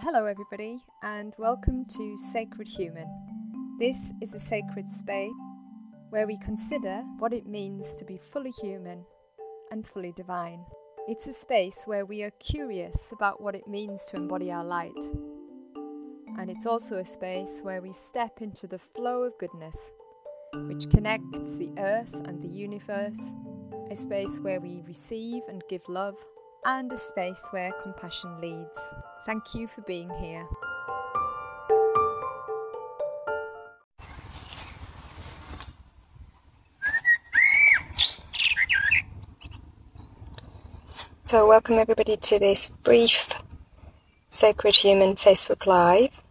Hello, everybody, and welcome to Sacred Human. This is a sacred space where we consider what it means to be fully human and fully divine. It's a space where we are curious about what it means to embody our light. And it's also a space where we step into the flow of goodness, which connects the earth and the universe, a space where we receive and give love, and a space where compassion leads. Thank you for being here. So, welcome everybody to this brief Sacred Human Facebook Live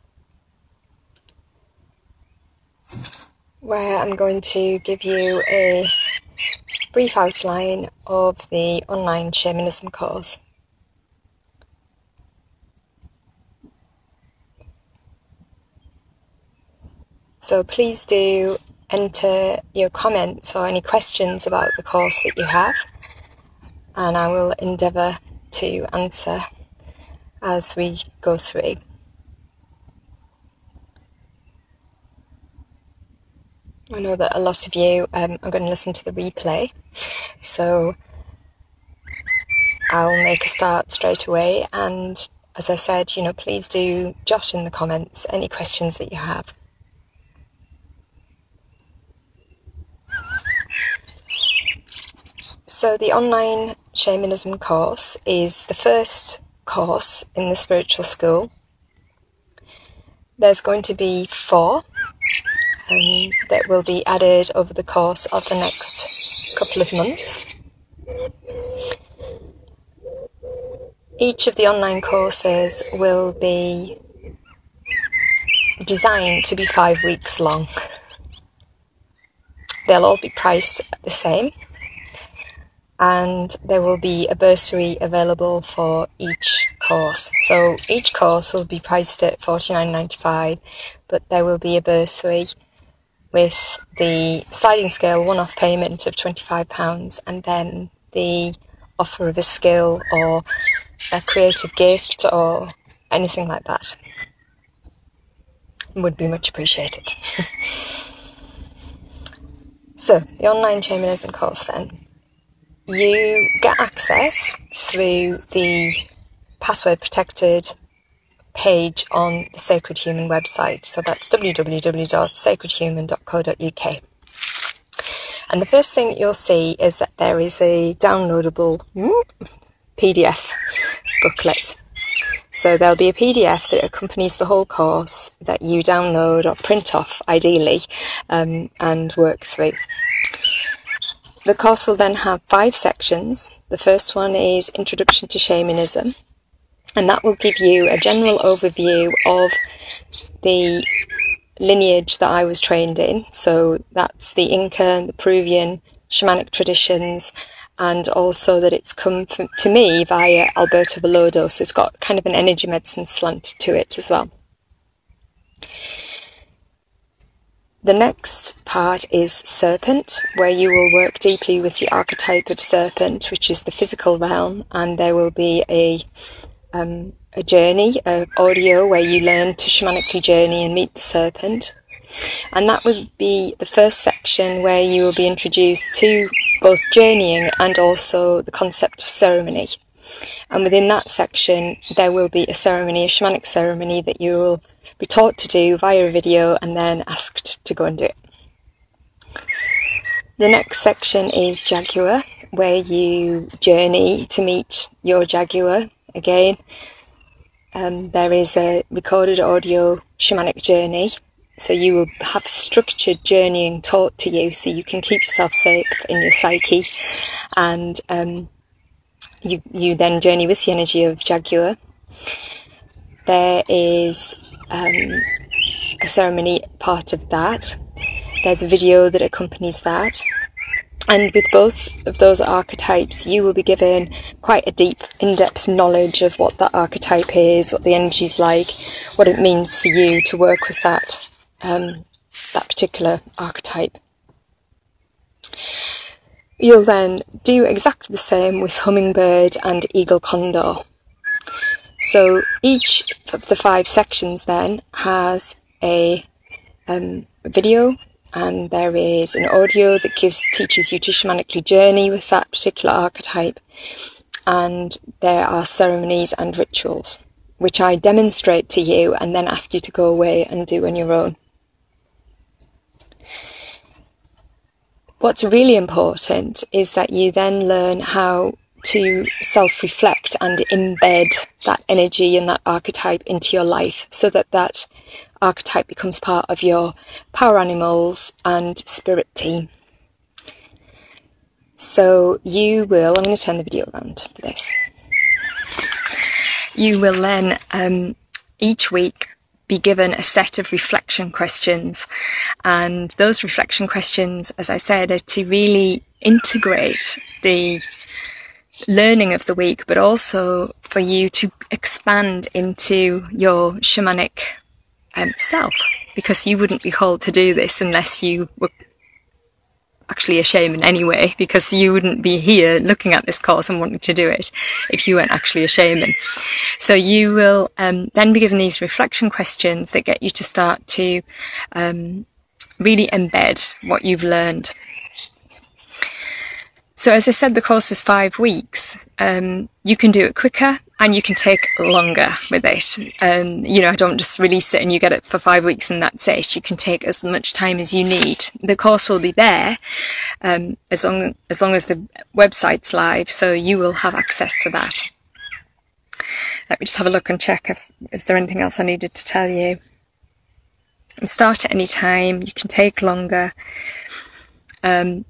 where I'm going to give you a brief outline of the online shamanism course. So please do enter your comments or any questions about the course that you have and I will endeavour to answer as we go through. I know that a lot of you um, are going to listen to the replay, so I'll make a start straight away. And as I said, you know, please do jot in the comments any questions that you have. So, the online shamanism course is the first course in the spiritual school. There's going to be four um, that will be added over the course of the next couple of months. Each of the online courses will be designed to be five weeks long. They'll all be priced the same and there will be a bursary available for each course. So each course will be priced at $49.95, but there will be a bursary with the sliding scale one off payment of £25 and then the offer of a skill or a creative gift or anything like that would be much appreciated. so, the online shamanism course then you get access through the password protected page on the Sacred Human website. So that's www.sacredhuman.co.uk. And the first thing you'll see is that there is a downloadable PDF booklet. So there'll be a PDF that accompanies the whole course that you download or print off, ideally, um, and work through. The course will then have five sections. The first one is Introduction to Shamanism, and that will give you a general overview of the lineage that I was trained in. So that's the Inca, the Peruvian shamanic traditions, and also that it's come from, to me via Alberto Villoldo. So it's got kind of an energy medicine slant to it as well. The next part is serpent, where you will work deeply with the archetype of serpent, which is the physical realm, and there will be a um, a journey, a audio where you learn to shamanically journey and meet the serpent. And that will be the first section where you will be introduced to both journeying and also the concept of ceremony. And within that section, there will be a ceremony, a shamanic ceremony that you will be taught to do via a video and then asked to go and do it. The next section is Jaguar, where you journey to meet your Jaguar again. Um, there is a recorded audio shamanic journey, so you will have structured journeying taught to you so you can keep yourself safe in your psyche and um, you, you then journey with the energy of Jaguar. There is um, a ceremony part of that. There's a video that accompanies that. And with both of those archetypes, you will be given quite a deep, in depth knowledge of what that archetype is, what the energy is like, what it means for you to work with that, um, that particular archetype. You'll then do exactly the same with hummingbird and eagle condor. So each of the five sections then has a um, video and there is an audio that gives teaches you to shamanically journey with that particular archetype and there are ceremonies and rituals which I demonstrate to you and then ask you to go away and do on your own. What's really important is that you then learn how to self reflect and embed that energy and that archetype into your life so that that archetype becomes part of your power animals and spirit team. So you will, I'm going to turn the video around for this. You will then um, each week be given a set of reflection questions. And those reflection questions, as I said, are to really integrate the learning of the week, but also for you to expand into your shamanic um, self, because you wouldn't be called to do this unless you were actually a shaman anyway, because you wouldn't be here looking at this course and wanting to do it if you weren't actually a shaman. So you will um, then be given these reflection questions that get you to start to um, really embed what you've learned. So as I said, the course is five weeks. Um, you can do it quicker and you can take longer with it. Um, you know, I don't just release it and you get it for five weeks and that's it. You can take as much time as you need. The course will be there um, as long as long as the website's live, so you will have access to that. Let me just have a look and check if is there anything else I needed to tell you. Start at any time. You can take longer. Um,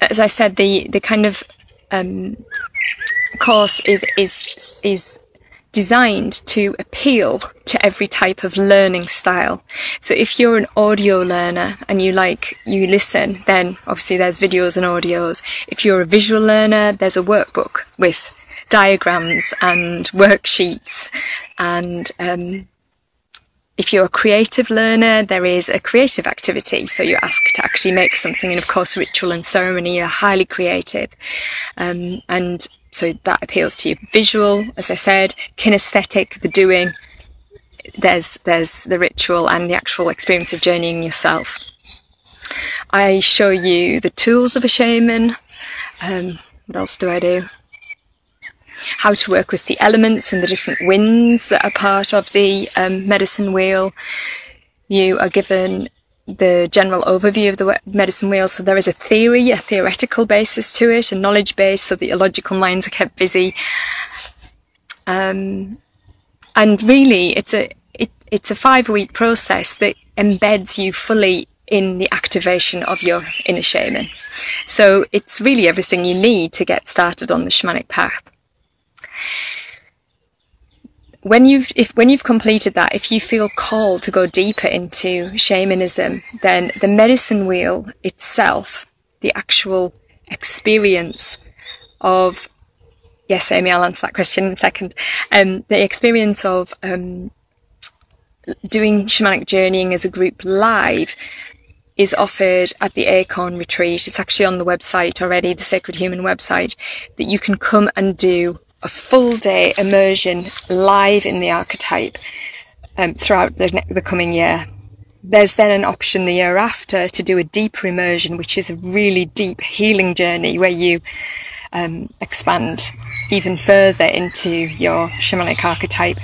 as I said, the the kind of um, course is is is designed to appeal to every type of learning style. So if you're an audio learner and you like you listen, then obviously there's videos and audios. If you're a visual learner, there's a workbook with diagrams and worksheets and um, if you're a creative learner, there is a creative activity. So you're asked to actually make something. And of course, ritual and ceremony are highly creative. Um, and so that appeals to you. Visual, as I said, kinesthetic, the doing. There's, there's the ritual and the actual experience of journeying yourself. I show you the tools of a shaman. Um, what else do I do? How to work with the elements and the different winds that are part of the um, medicine wheel. You are given the general overview of the medicine wheel. So there is a theory, a theoretical basis to it, a knowledge base, so that your logical minds are kept busy. Um, and really, it's a it, it's a five week process that embeds you fully in the activation of your inner shaman. So it's really everything you need to get started on the shamanic path when you've if when you've completed that if you feel called to go deeper into shamanism then the medicine wheel itself the actual experience of yes amy i'll answer that question in a second. Um, the experience of um, doing shamanic journeying as a group live is offered at the acorn retreat. It's actually on the website already the sacred human website that you can come and do a full day immersion live in the archetype um, throughout the, the coming year. There's then an option the year after to do a deeper immersion, which is a really deep healing journey where you um, expand even further into your shamanic archetype,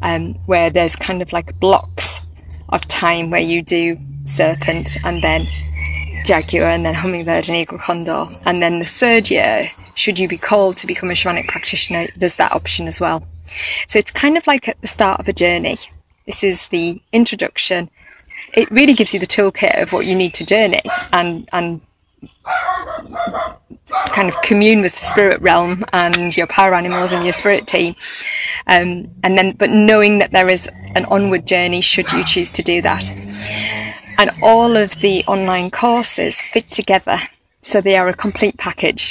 um, where there's kind of like blocks of time where you do serpent and then jaguar and then hummingbird and eagle condor. And then the third year, should you be called to become a shamanic practitioner, there's that option as well. So it's kind of like at the start of a journey. This is the introduction. It really gives you the toolkit of what you need to journey and, and kind of commune with the spirit realm and your power animals and your spirit team. Um, and then, but knowing that there is an onward journey should you choose to do that and all of the online courses fit together so they are a complete package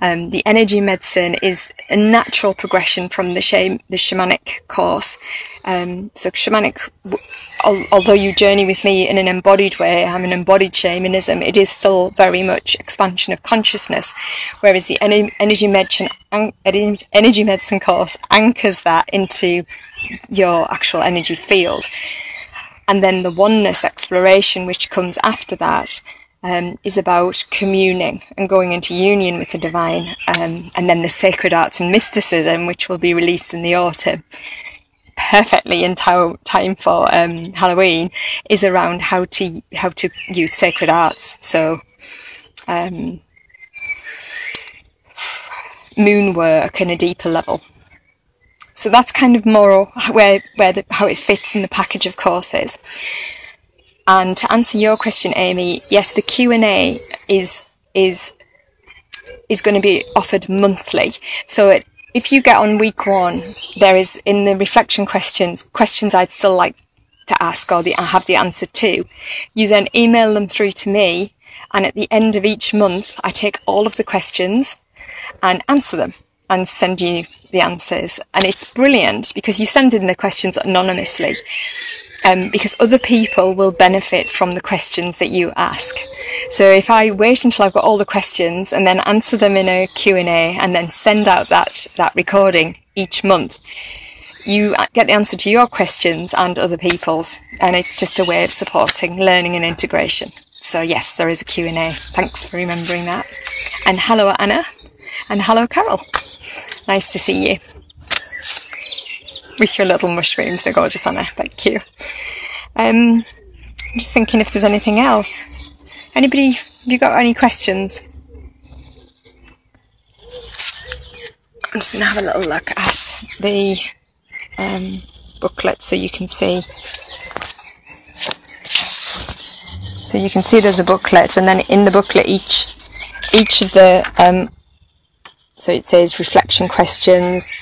Um, the energy medicine is a natural progression from the, the shamanic course. Um, so shamanic, al- although you journey with me in an embodied way, I'm an embodied shamanism, it is still very much expansion of consciousness. Whereas the en- energy medicine, energy medicine course anchors that into your actual energy field. And then the oneness exploration, which comes after that, um, is about communing and going into union with the divine. Um, and then the sacred arts and mysticism, which will be released in the autumn, perfectly in t- time for um, Halloween, is around how to how to use sacred arts. So. Um, moon work in a deeper level. So that's kind of more where where the, how it fits in the package of courses. And to answer your question, Amy, yes, the Q and A is is is going to be offered monthly. So it, if you get on week one, there is in the reflection questions questions I'd still like to ask or the, have the answer to. You then email them through to me, and at the end of each month, I take all of the questions and answer them and send you the answers. And it's brilliant because you send in the questions anonymously um, because other people will benefit from the questions that you ask. So if I wait until I've got all the questions and then answer them in a Q&A and then send out that, that recording each month, you get the answer to your questions and other people's. And it's just a way of supporting learning and integration. So yes, there is a Q&A. Thanks for remembering that. And hello, Anna. And hello, Carol. Nice to see you with your little mushrooms. They're gorgeous, Anna. Thank you. Um, I'm just thinking if there's anything else. Anybody, have you got any questions? I'm just going to have a little look at the um, booklet so you can see. So you can see there's a booklet, and then in the booklet, each each of the um, so it says reflection questions,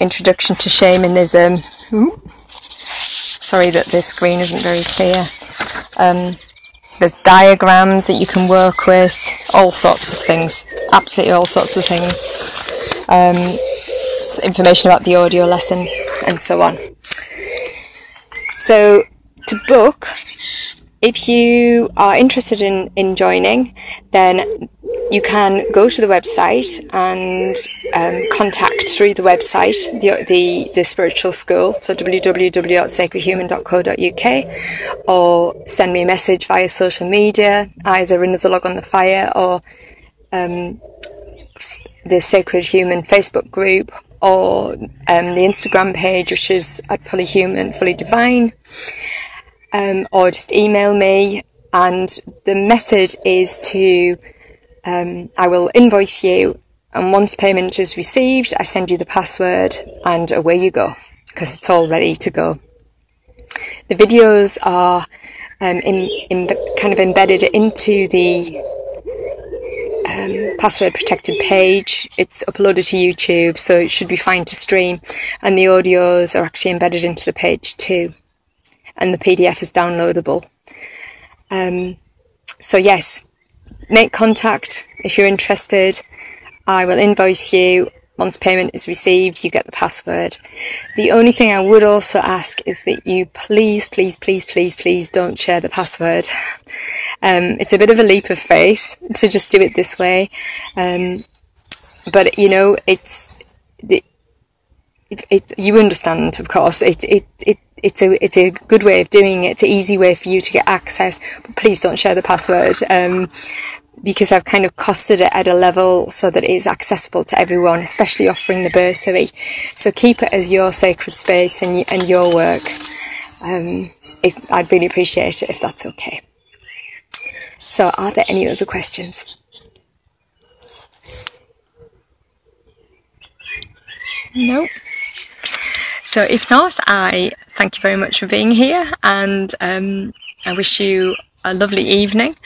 introduction to shamanism. Ooh. Sorry that this screen isn't very clear. Um, there's diagrams that you can work with, all sorts of things, absolutely all sorts of things. Um, information about the audio lesson and so on. So to book, if you are interested in, in joining, then you can go to the website and um, contact through the website the, the, the spiritual school, so www.sacredhuman.co.uk, or send me a message via social media, either another log on the fire or um, the Sacred Human Facebook group, or um, the Instagram page, which is at Fully Human, Fully Divine, um, or just email me. And the method is to um, I will invoice you, and once payment is received, I send you the password, and away you go because it's all ready to go. The videos are um, in, in, kind of embedded into the um, password protected page. It's uploaded to YouTube, so it should be fine to stream. And the audios are actually embedded into the page too. And the PDF is downloadable. Um, so yes, make contact if you're interested. I will invoice you. Once payment is received, you get the password. The only thing I would also ask is that you please, please, please, please, please don't share the password. Um, it's a bit of a leap of faith to just do it this way. Um, but you know, it's, it, it, you understand, of course, it, it, it, it's a it's a good way of doing it. It's an easy way for you to get access. But please don't share the password um, because I've kind of costed it at a level so that it is accessible to everyone, especially offering the bursary. So keep it as your sacred space and and your work. Um, if, I'd really appreciate it if that's okay. So, are there any other questions? Nope. So if not, I thank you very much for being here and um, I wish you a lovely evening.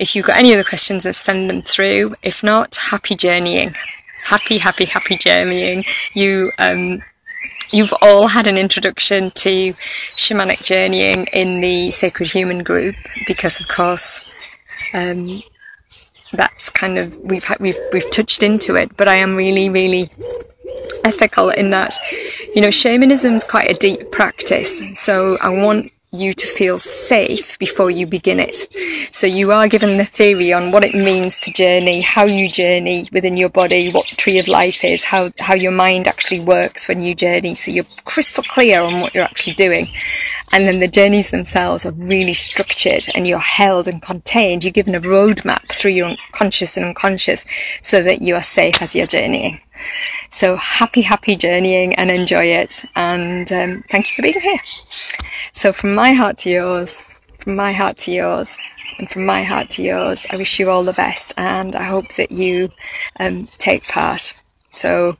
If you've got any other questions, then send them through. If not, happy journeying. Happy, happy, happy journeying. You, um, you've all had an introduction to shamanic journeying in the Sacred Human group because, of course, um, that's kind of we've we've we've touched into it, but I am really really ethical in that you know shamanism is quite a deep practice so i want you to feel safe before you begin it. So you are given the theory on what it means to journey, how you journey within your body, what tree of life is, how, how your mind actually works when you journey. So you're crystal clear on what you're actually doing. And then the journeys themselves are really structured and you're held and contained. You're given a roadmap through your conscious and unconscious so that you are safe as you're journeying. So happy, happy journeying and enjoy it. And um, thank you for being here. So from my heart to yours, from my heart to yours, and from my heart to yours, I wish you all the best and I hope that you um, take part. So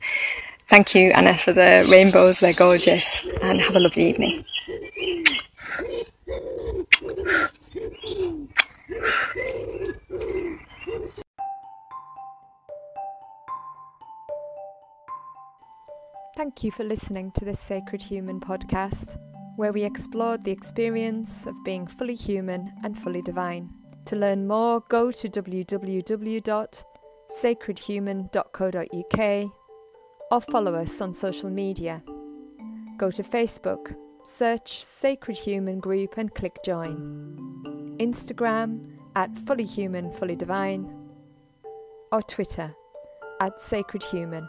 thank you, Anna, for the rainbows. They're gorgeous and have a lovely evening. Thank you for listening to this Sacred Human podcast, where we explored the experience of being fully human and fully divine. To learn more, go to www.sacredhuman.co.uk or follow us on social media. Go to Facebook, search Sacred Human Group and click join. Instagram at Fully Human, Fully Divine, or Twitter at Sacred Human.